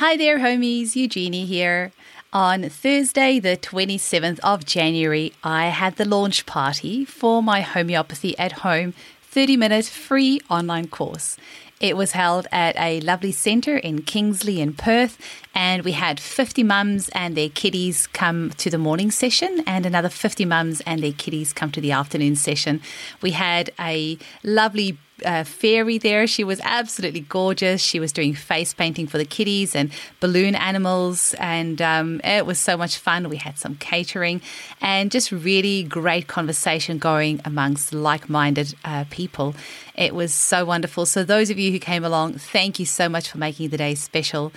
Hi there, homies. Eugenie here. On Thursday, the 27th of January, I had the launch party for my homeopathy at home 30 minute free online course. It was held at a lovely centre in Kingsley in Perth, and we had 50 mums and their kiddies come to the morning session, and another 50 mums and their kiddies come to the afternoon session. We had a lovely uh, fairy there. She was absolutely gorgeous. She was doing face painting for the kiddies and balloon animals, and um, it was so much fun. We had some catering and just really great conversation going amongst like minded uh, people. It was so wonderful. So, those of you who came along, thank you so much for making the day special.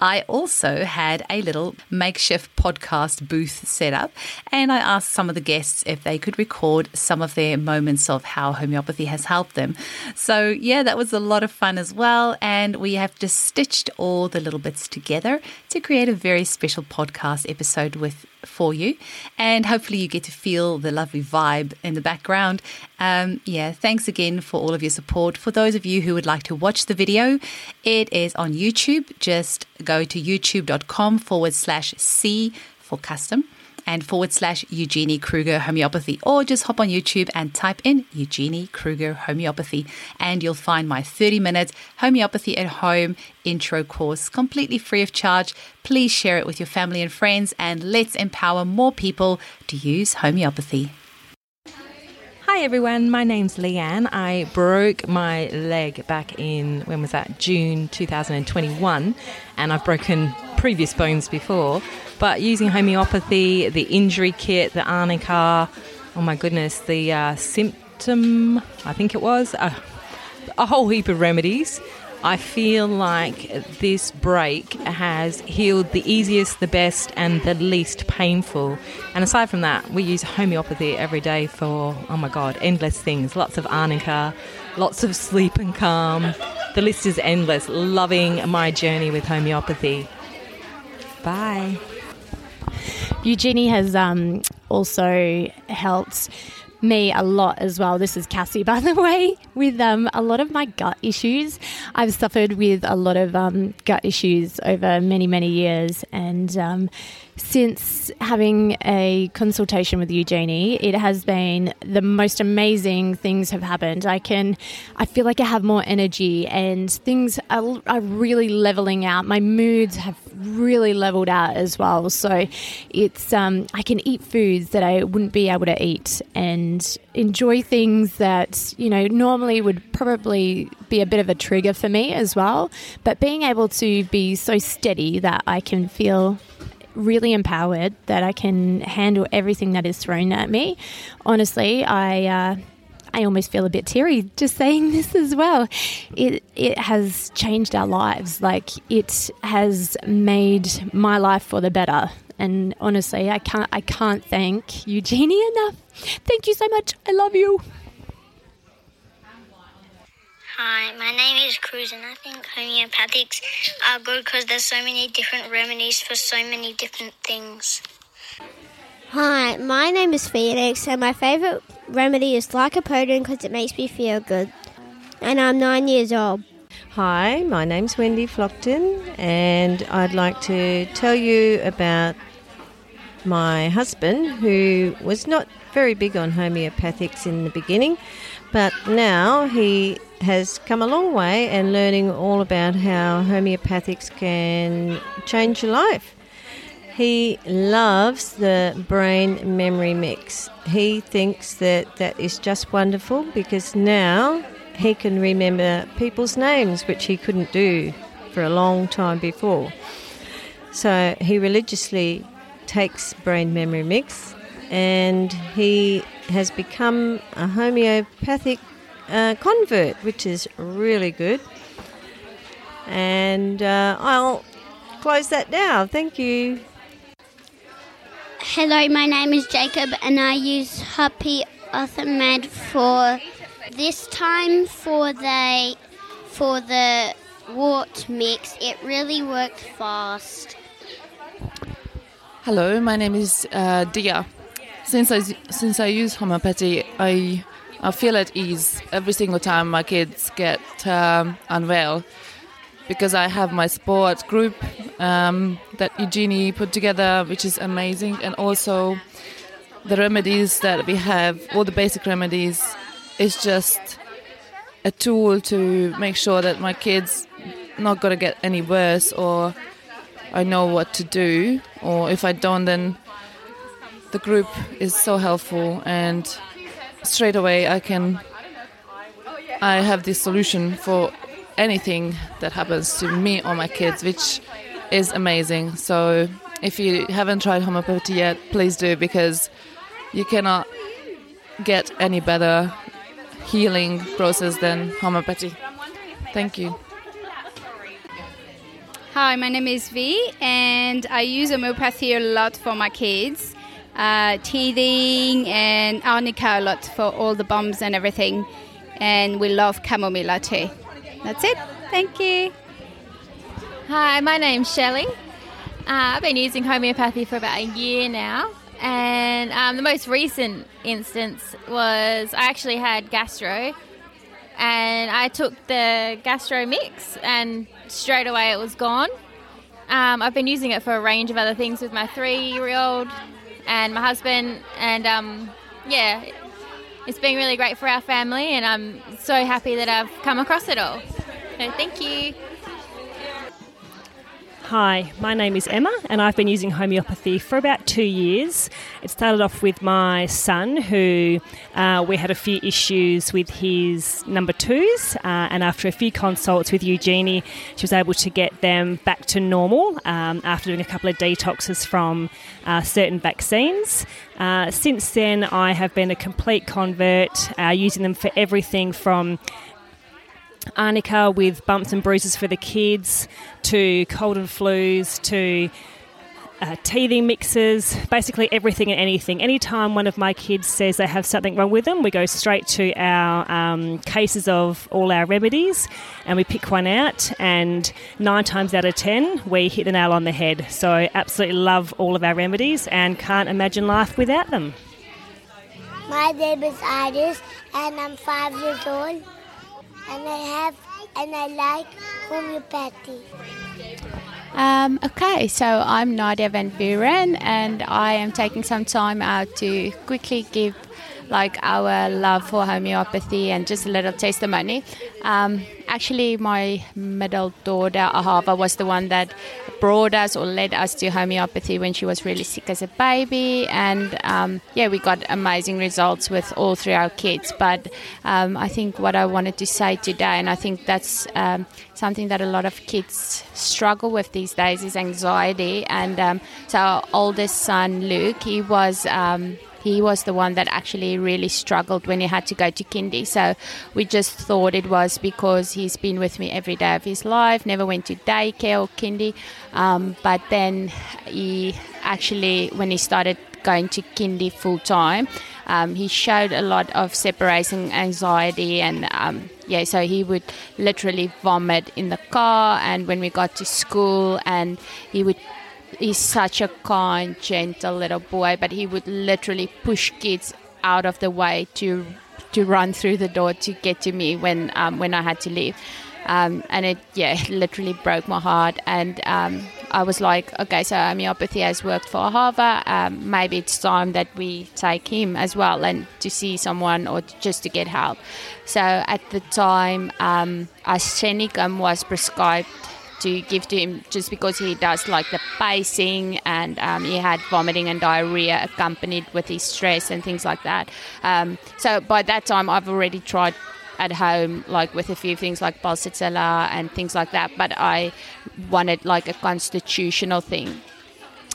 I also had a little makeshift podcast booth set up, and I asked some of the guests if they could record some of their moments of how homeopathy has helped them. So, yeah, that was a lot of fun as well. And we have just stitched all the little bits together to create a very special podcast episode with for you. And hopefully, you get to feel the lovely vibe in the background. Um, yeah, thanks again for all of your support. For those of you who would like to watch the video, it is on YouTube. Just go to youtube.com forward slash C for custom and forward slash Eugenie Kruger Homeopathy, or just hop on YouTube and type in Eugenie Kruger Homeopathy, and you'll find my 30 minute homeopathy at home intro course completely free of charge. Please share it with your family and friends, and let's empower more people to use homeopathy. Hi everyone, my name's Leanne. I broke my leg back in, when was that? June 2021, and I've broken previous bones before. But using homeopathy, the injury kit, the arnica, oh my goodness, the uh, symphytum, I think it was, uh, a whole heap of remedies. I feel like this break has healed the easiest, the best, and the least painful. And aside from that, we use homeopathy every day for, oh my God, endless things. Lots of arnica, lots of sleep and calm. The list is endless. Loving my journey with homeopathy. Bye. Eugenie has um, also helped me a lot as well. This is Cassie, by the way, with um, a lot of my gut issues. I've suffered with a lot of um, gut issues over many, many years. And um, since having a consultation with Eugenie, it has been the most amazing things have happened. I can, I feel like I have more energy and things are, are really leveling out. My moods have really leveled out as well. So it's, um, I can eat foods that I wouldn't be able to eat and enjoy things that, you know, normally would probably be a bit of a trigger for me as well. But being able to be so steady that I can feel really empowered that I can handle everything that is thrown at me. Honestly, I. Uh, I almost feel a bit teary just saying this as well. It it has changed our lives. Like it has made my life for the better. And honestly, I can't I can't thank Eugenie enough. Thank you so much. I love you. Hi, my name is Cruz, and I think homeopathics are good because there's so many different remedies for so many different things. Hi, my name is Felix, and my favourite remedy is lycopodium because it makes me feel good. And I'm nine years old. Hi, my name's Wendy Flockton, and I'd like to tell you about my husband who was not very big on homeopathics in the beginning, but now he has come a long way and learning all about how homeopathics can change your life. He loves the brain memory mix. He thinks that that is just wonderful because now he can remember people's names, which he couldn't do for a long time before. So he religiously takes brain memory mix and he has become a homeopathic uh, convert, which is really good. And uh, I'll close that now. Thank you. Hello, my name is Jacob, and I use Happy Med for this time for the for the wart mix. It really worked fast. Hello, my name is uh, Dia. Since I since I use homeopathy, I I feel at ease every single time my kids get um, unwell because I have my sport group um, that Eugenie put together, which is amazing, and also the remedies that we have, all the basic remedies, is just a tool to make sure that my kids not gonna get any worse or I know what to do or if I don't then the group is so helpful and straight away I can I have the solution for anything that happens to me or my kids which is amazing. So if you haven't tried homeopathy yet please do because you cannot get any better healing process than homeopathy. Thank you Hi, my name is V, and I use homeopathy a lot for my kids. Uh, teething and arnica a lot for all the bumps and everything. And we love chamomile latte. That's it. Thank you. Hi, my name's Shelley. Uh, I've been using homeopathy for about a year now, and um, the most recent instance was I actually had gastro, and I took the gastro mix, and straight away it was gone. Um, I've been using it for a range of other things with my three-year-old and my husband, and um, yeah, it's been really great for our family, and I'm so happy that I've come across it all. So thank you. Hi, my name is Emma, and I've been using homeopathy for about two years. It started off with my son, who uh, we had a few issues with his number twos, uh, and after a few consults with Eugenie, she was able to get them back to normal um, after doing a couple of detoxes from uh, certain vaccines. Uh, since then, I have been a complete convert, uh, using them for everything from arnica with bumps and bruises for the kids, to cold and flus, to uh, teething mixes, basically everything and anything. Anytime one of my kids says they have something wrong with them, we go straight to our um, cases of all our remedies and we pick one out. And nine times out of ten, we hit the nail on the head. So, absolutely love all of our remedies and can't imagine life without them. My name is Iris and I'm five years old and I have and I like homeopathy. Um, okay, so I'm Nadia Van Buren, and I am taking some time out to quickly give like our love for homeopathy and just a little testimony. Um, actually, my middle daughter Ahava was the one that brought us or led us to homeopathy when she was really sick as a baby, and um, yeah, we got amazing results with all three our kids. But um, I think what I wanted to say today, and I think that's um, something that a lot of kids struggle with these days, is anxiety. And um, so our oldest son Luke, he was um, he was the one that actually really struggled when he had to go to kindy. So we just thought it was because he's been with me every day of his life, never went to daycare or kindy. Um, but then he actually, when he started going to kindy full time, um, he showed a lot of separation anxiety and um, yeah, so he would literally vomit in the car and when we got to school and he would he's such a kind, gentle little boy, but he would literally push kids out of the way to to run through the door to get to me when um, when I had to leave. Um, and it yeah it literally broke my heart. And um, I was like okay so homeopathy has worked for Ahava. Um, maybe it's time that we take him as well and to see someone or just to get help. So at the time um, was prescribed to give to him just because he does like the pacing and um, he had vomiting and diarrhea accompanied with his stress and things like that. Um, so by that time, I've already tried at home, like with a few things like pulsatilla and things like that, but I wanted like a constitutional thing.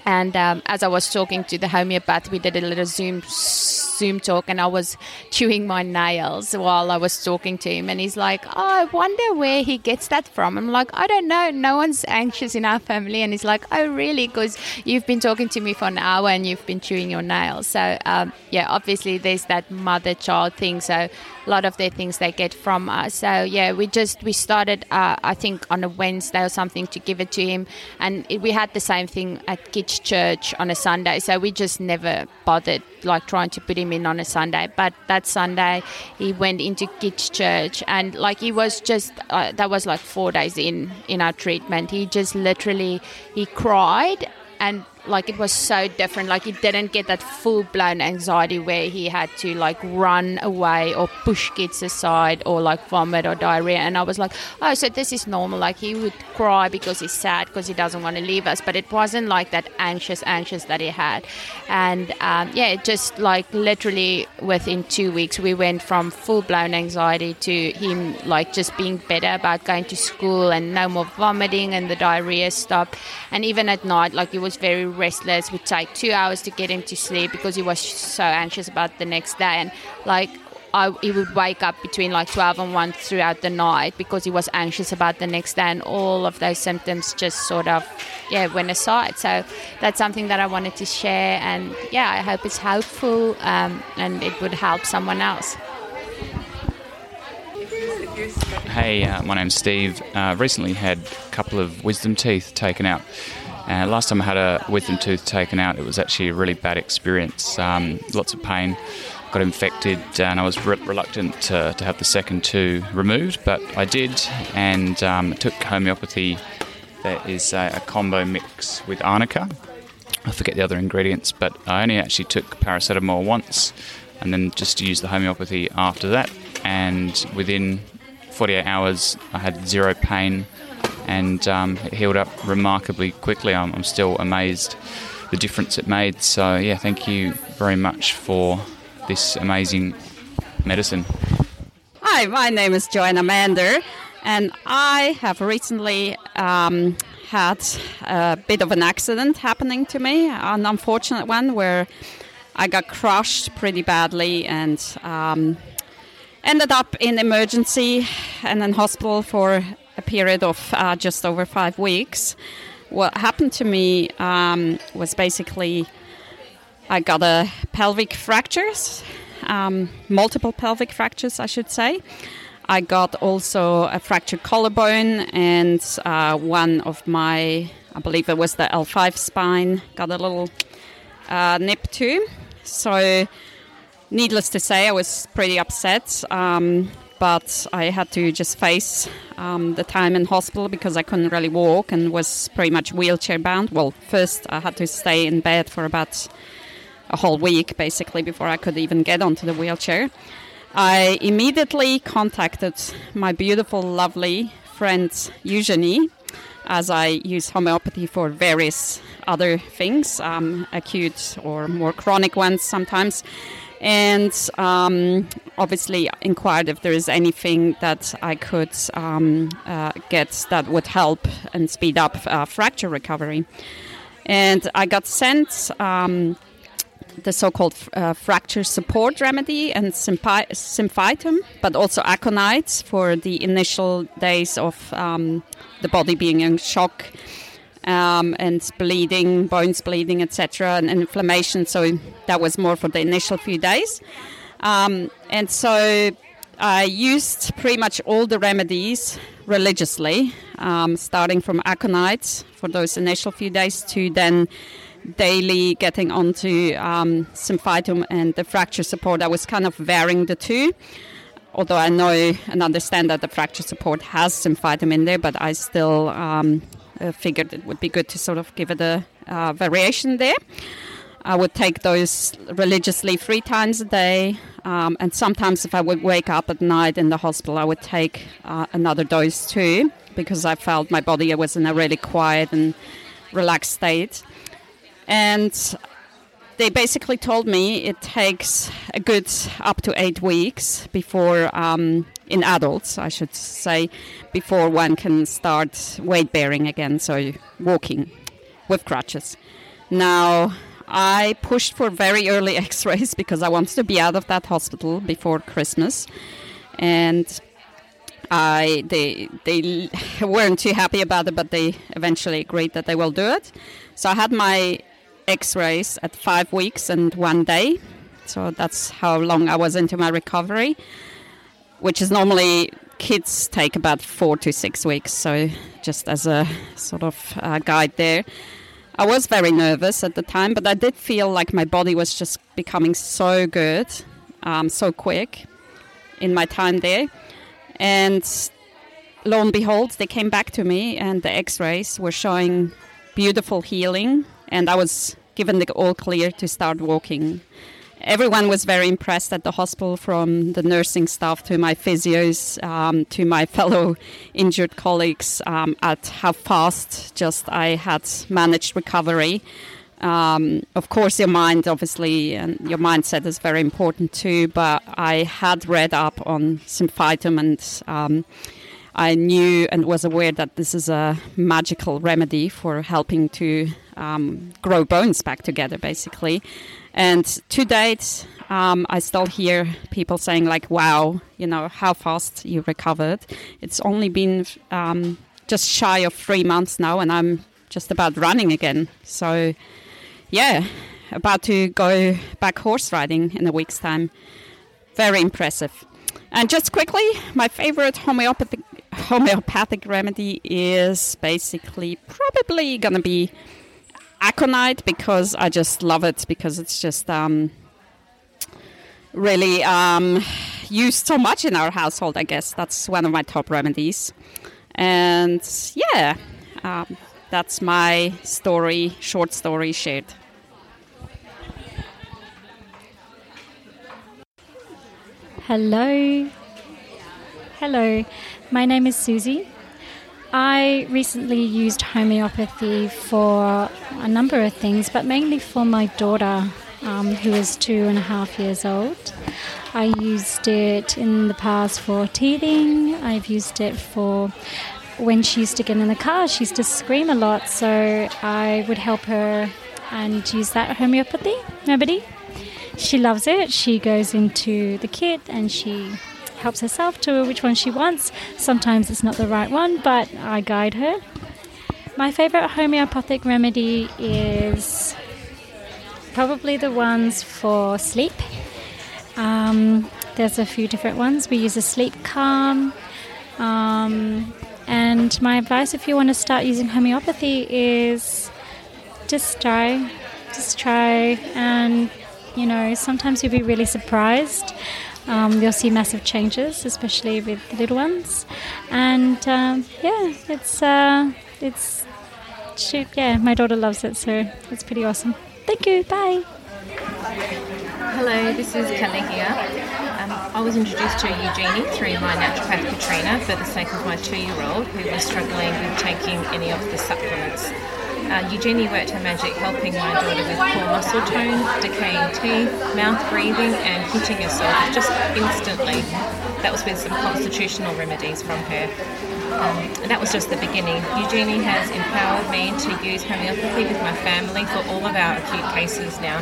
And um, as I was talking to the homeopath, we did a little Zoom Zoom talk, and I was chewing my nails while I was talking to him. And he's like, "Oh, I wonder where he gets that from." I'm like, "I don't know. No one's anxious in our family." And he's like, "Oh, really? Because you've been talking to me for an hour and you've been chewing your nails." So um, yeah, obviously there's that mother-child thing. So a lot of the things they get from us. So yeah, we just we started uh, I think on a Wednesday or something to give it to him, and it, we had the same thing at Kids Church on a Sunday. So we just never bothered like trying to put him in on a Sunday. But that Sunday he went into Kids Church, and like he was just uh, that was like four days in in our treatment. He just literally he cried and like it was so different. Like he didn't get that full blown anxiety where he had to like run away or push kids aside or like vomit or diarrhea. And i was like oh so this is normal. Like he would cry because he's sad because he doesn't want to leave us. But it wasn't like that anxious anxious that he had. And um, yeah just like literally within two weeks we went from full blown anxiety to him like just being better about going to school and no more vomiting and the diarrhea stopped and even at night like he was very restless. Would take two hours to get him to sleep because he was so anxious about the next day. And like I, he would wake up between like 12 and 1 throughout the night because he was anxious about the next day. And all of those symptoms just sort of yeah went aside. So that's something that i wanted to share. And yeah i hope it's helpful um, and it would help someone else. Hey uh, my name's steve. Uh, recently had a couple of wisdom teeth taken out and last time I had a wisdom tooth taken out, it was actually a really bad experience. Um, lots of pain, got infected, and I was re- reluctant to, to, have the second two removed, but I did, and um, took homeopathy. That is a, a combo mix with arnica. I forget the other ingredients, but I only actually took paracetamol once, and then just used the homeopathy after that. And within 48 hours, I had zero pain and um, it healed up remarkably quickly. I'm, I'm, still amazed the difference it made. So yeah, thank you very much for this amazing medicine. Hi, my name is Joanna Mander, and I have recently um, had a bit of an accident happening to me, an unfortunate one where I got crushed pretty badly and. Um, ended up in emergency and in hospital for a period of uh, just over five weeks. What happened to me um, was basically I got a pelvic fractures, um, multiple pelvic fractures, I should say. I got also a fractured collarbone and uh, one of my, I believe it was the L5 spine, got a little uh, nip too. So, needless to say, I was pretty upset. Um, but I had to just face um, the time in hospital because I couldn't really walk and was pretty much wheelchair bound. Well, first I had to stay in bed for about a whole week basically before I could even get onto the wheelchair. I immediately contacted my beautiful, lovely friend Eugenie, as I use homeopathy for various other things, um, acute or more chronic ones sometimes and um, obviously inquired if there is anything that I could um, uh, get that would help and speed up uh, fracture recovery. And I got sent um, the so-called uh, fracture support remedy and symphytum, but also aconites for the initial days of um, the body being in shock um, and bleeding, bones bleeding, etc., and, inflammation. So that was more for the initial few days. Um, and so I used pretty much all the remedies religiously, um, starting from aconites for those initial few days to then daily getting onto um, symphytum and the fracture support. I was kind of varying the two. Although I know and understand that the fracture support has symphytum in there, but I still um, figured it would be good to sort of give it a uh, variation there. I would take those religiously three times a day, um, and sometimes if I would wake up at night in the hospital, I would take uh, another dose too, because I felt my body was in a really quiet and relaxed state. And they basically told me it takes a good up to eight weeks before, um, in adults, I should say, before one can start weight bearing again, so walking with crutches. Now, I pushed for very early x rays because I wanted to be out of that hospital before Christmas. And I, they, they weren't too happy about it, but they eventually agreed that they will do it. So I had my x rays at five weeks and one day. So that's how long I was into my recovery. which is normally kids take about four to six weeks. So, just as a sort of uh, guide there. I was very nervous at the time, but I did feel like my body was just becoming so good, um, so quick in my time there. And lo and behold, they came back to me, and the x rays were showing beautiful healing, and I was given the all clear to start walking everyone was very impressed at the hospital from the nursing staff to my physios um, to my fellow injured colleagues um, at how fast just I had managed recovery. Um, of course, your mind, obviously, and your mindset is very important too. But I had read up on symphytum and I knew and was aware that this is a magical remedy for helping to um, grow bones back together, basically. And to date, um, I still hear people saying like, "Wow, you know how fast you recovered." It's only been um, just shy of three months now, and I'm just about running again. So, yeah, about to go back horse riding in a week's time. Very impressive. And just quickly, my favorite homeopathic homeopathic remedy is basically probably gonna be aconite because I just love it because it's just um, really um, used so much in our household. I guess that's one of my top remedies, and yeah, um, that's my story, short story shared. Hello. Hello. My name is Susie. I recently used homeopathy for a number of things, but mainly for my daughter, um, who is two and a half years old. I used it in the past for teething, I've used it for when she used to get in the car, she used to scream a lot, so I would help her and use that homeopathy remedy. She loves it. She goes into the kit and she helps herself to which one she wants. Sometimes it's not the right one, but I guide her. My favorite homeopathic remedy is probably the ones for sleep. Um, there's a few different ones. We use a sleep calm. Um, and my advice if you want to start using homeopathy is just try. Just try. And, you know, sometimes you'll be really surprised. Um, you'll see massive changes, especially with the little ones. And um, yeah, it's uh, it's she, yeah, my daughter loves it, so it's pretty awesome. Thank you. Bye. Hello, this is Kelly here. Um, I was introduced to Eugenie through my naturopath Katrina for the sake of my two-year-old who was struggling with taking any of the supplements. Uh, Eugenie worked her magic helping my daughter with poor muscle tone, decaying teeth, mouth breathing, and hitting herself just instantly. That was with some constitutional remedies from her. Um, and that was just the beginning. Eugenie has empowered me to use homeopathy with my family for all of our acute cases now.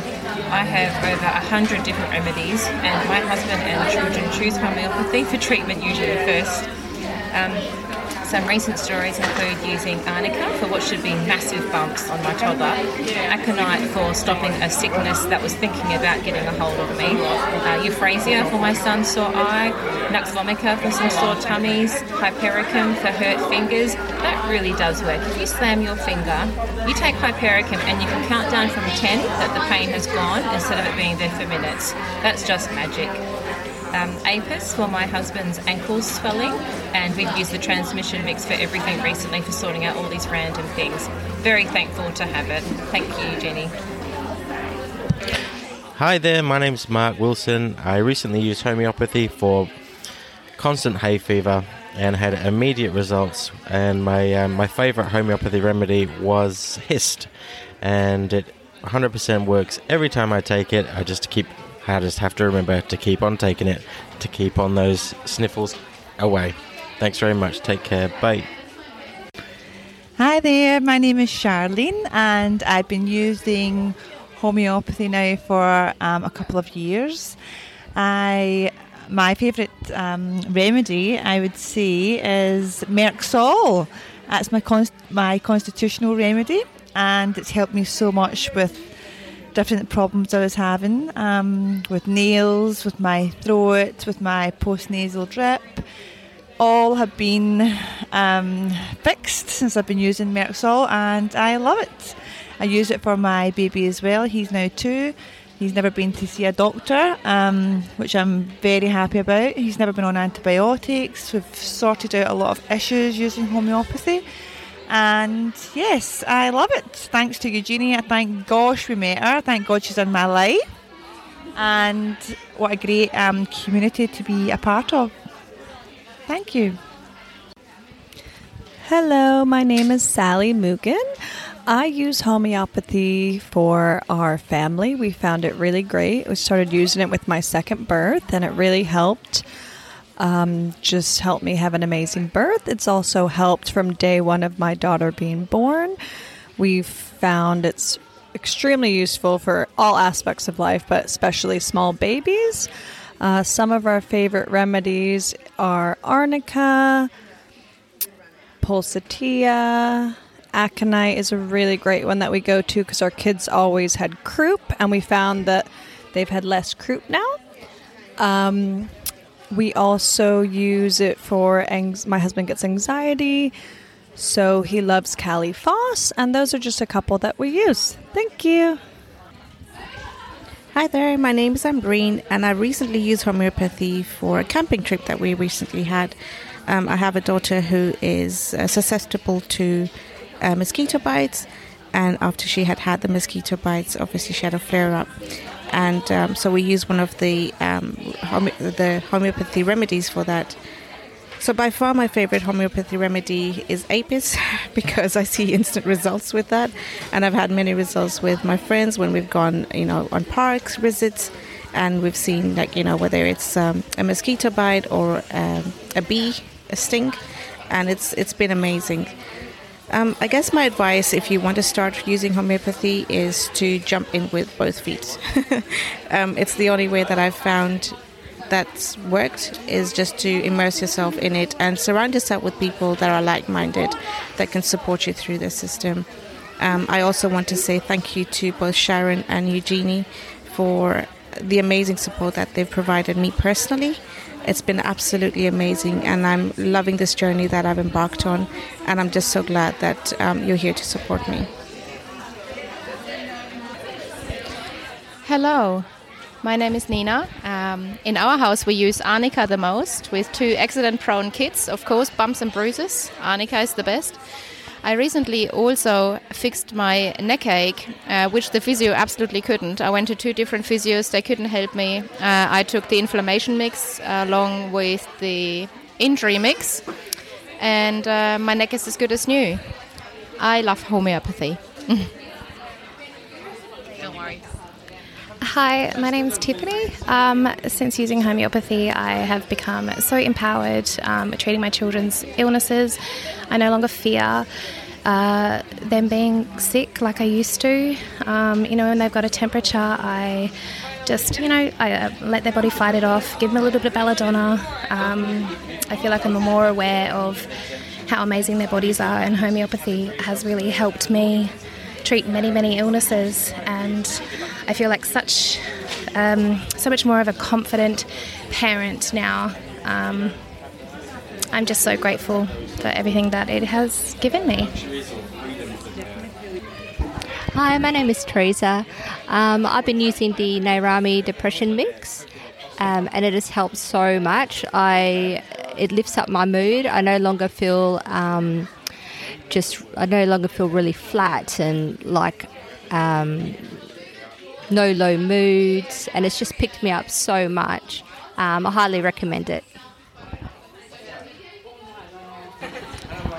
I have over a hundred different remedies, and my husband and children choose homeopathy for treatment usually first. Um, some recent stories include using arnica for what should be massive bumps on my toddler, aconite for stopping a sickness that was thinking about getting a hold of me, uh, euphrasia for my son's sore eye, nux vomica for some sore tummies, hypericum for hurt fingers. That really does work. If you slam your finger, you take hypericum and you can count down from 10 that the pain has gone instead of it being there for minutes. That's just magic um, APIS for my husband's ankle swelling, and we've used the transmission mix for everything recently for sorting out all these random things. Very thankful to have it. Thank you, Jenny. Hi there, my name's Mark Wilson. I recently used homeopathy for constant hay fever and had immediate results. And my uh, my favourite homeopathy remedy was Hist, and it 100% works every time I take it. I just keep I just have to remember to keep on taking it, to keep on those sniffles away. Thanks very much. Take care. Bye. Hi there, my name is Charlene, and I've been using homeopathy now for um, a couple of years. I my favourite um, remedy, I would say, is Merc-Sol. That's my const- my constitutional remedy, and it's helped me so much with different problems I was having um, with nails, with my throat, with my postnasal drip. All have been um, fixed since I've been using Merc-Sol, and I love it. I use it for my baby as well. He's now two. He's never been to see a doctor, um, which I'm very happy about. He's never been on antibiotics. We've sorted out a lot of issues using homeopathy. And yes, I love it. Thanks to Eugenie. I thank gosh we met her. Thank God she's in my life. And what a great um, community to be a part of. Thank you. Hello, my name is Sally Mugen. I use homeopathy for our family. We found it really great. We started using it with my second birth, and it really helped. Um, just helped me have an amazing birth. It's also helped from day one of my daughter being born. We've found it's extremely useful for all aspects of life, but especially small babies. Uh, some of our favorite remedies are arnica, pulsatilla, aconite is a really great one that we go to because our kids always had croup, and we found that they've had less croup now. Um, we also use it for my husband gets anxiety, so he loves Kali Phos, and those are just a couple that we use. Thank you. Hi there, my name is Ambreen, and I recently used homeopathy for a camping trip that we recently had. Um, I have a daughter who is uh, susceptible to uh, mosquito bites, and after she had had the mosquito bites, obviously she had a flare up. And um, so we use one of the um, home- the homeopathy remedies for that. So by far my favorite homeopathy remedy is Apis because I see instant results with that, and I've had many results with my friends when we've gone, you know, on parks visits, and we've seen like you know whether it's um, a mosquito bite or um, a bee, a sting, and it's it's been amazing. Um, I guess my advice, if you want to start using homeopathy, is to jump in with both feet. um, it's the only way that I've found that's worked is just to immerse yourself in it and surround yourself with people that are like-minded that can support you through the system. Um, I also want to say thank you to both Sharon and Eugenie for the amazing support that they've provided me personally. It's been absolutely amazing, and I'm loving this journey that I've embarked on. And I'm just so glad that um, you're here to support me. Hello, my name is Nina. Um, in our house, we use arnica the most with two accident prone kids, of course, bumps and bruises. Arnica is the best. I recently also fixed my neck ache, uh, which the physio absolutely couldn't. I went to two different physios, they couldn't help me. Uh, I took the inflammation mix along with the injury mix, and uh, my neck is as good as new. I love homeopathy. Don't worry. Hi, my name's Tiffany. Um, since using homeopathy, I have become so empowered um, treating my children's illnesses. I no longer fear uh, them being sick like I used to. Um, you know, when they've got a temperature, I just, you know, I uh, let their body fight it off, give them a little bit of belladonna. Um, I feel like I'm more aware of how amazing their bodies are, and homeopathy has really helped me treat many, many illnesses, and I feel like such, um, so much more of a confident parent now. Um, I'm just so grateful for everything that it has given me. Hi, my name is Teresa. Um, I've been using the Nairami Depression Mix, um, and it has helped so much. I it lifts up my mood. I no longer feel um, just. I no longer feel really flat and like um, no low moods, and it's just picked me up so much. Um, I highly recommend it.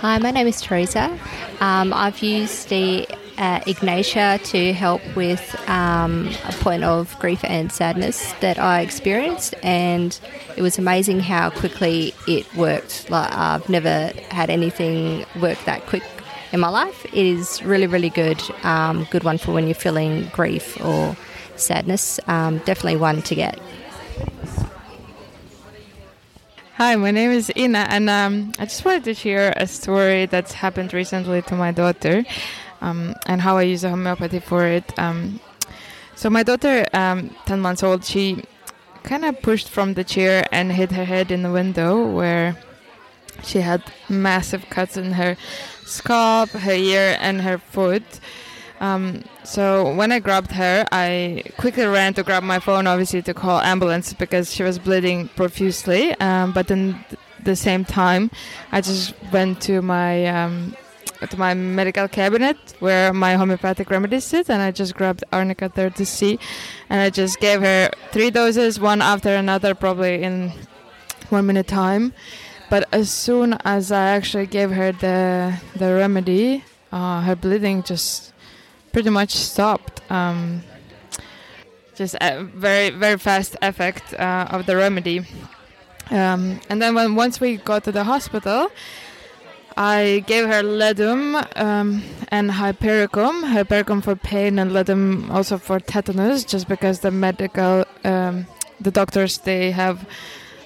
Hi, my name is Teresa. Um, I've used the uh, Ignatia to help with um, a point of grief and sadness that I experienced, and it was amazing how quickly it worked. Like I've never had anything work that quick in my life. It is really, really good. Um, good one for when you're feeling grief or sadness. Um, definitely one to get. Hi, my name is Ina, and um, I just wanted to share a story that's happened recently to my daughter um, and how I use homeopathy for it. Um, So my daughter, um, ten months old, she kind of pushed from the chair and hit her head in the window where she had massive cuts in her scalp, her ear, and her foot. Um, so when I grabbed her, I quickly ran to grab my phone, obviously to call ambulance because she was bleeding profusely. Um, but then the same time, I just went to my um, to my medical cabinet where my homeopathic remedies sit, and I just grabbed arnica 30C, and I just gave her three doses, one after another, probably in one minute time. But as soon as I actually gave her the the remedy, uh, her bleeding just pretty much stopped. Um, just a very very fast effect uh, of the remedy. Um, and then when once we got to the hospital, I gave her ledum um, and hypericum, hypericum for pain and ledum also for tetanus, just because the medical, um, the doctors they have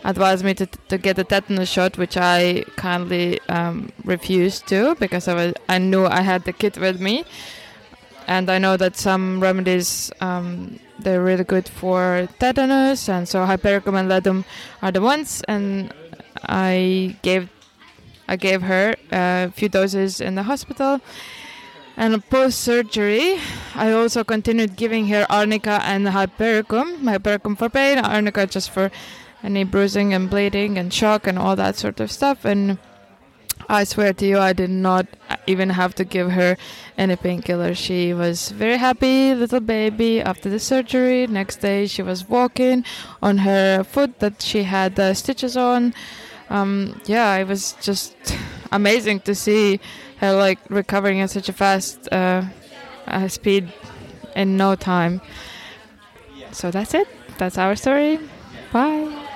advised me to, to get a tetanus shot, which I kindly um, refused to because I was I knew I had the kit with me, and I know that some remedies um, they're really good for tetanus, and so hypericum and ledum are the ones, and I gave I gave her a few doses in the hospital. And post surgery, I also continued giving her arnica and hypericum. Hypericum for pain, arnica just for any bruising and bleeding and shock and all that sort of stuff. And I swear to you, I did not even have to give her any painkiller. She was very happy, little baby, after the surgery. Next day, she was walking on her foot that she had uh, stitches on um, yeah, it was just amazing to see her like recovering at such a fast uh, uh, speed in no time. So that's it. That's our story. Bye.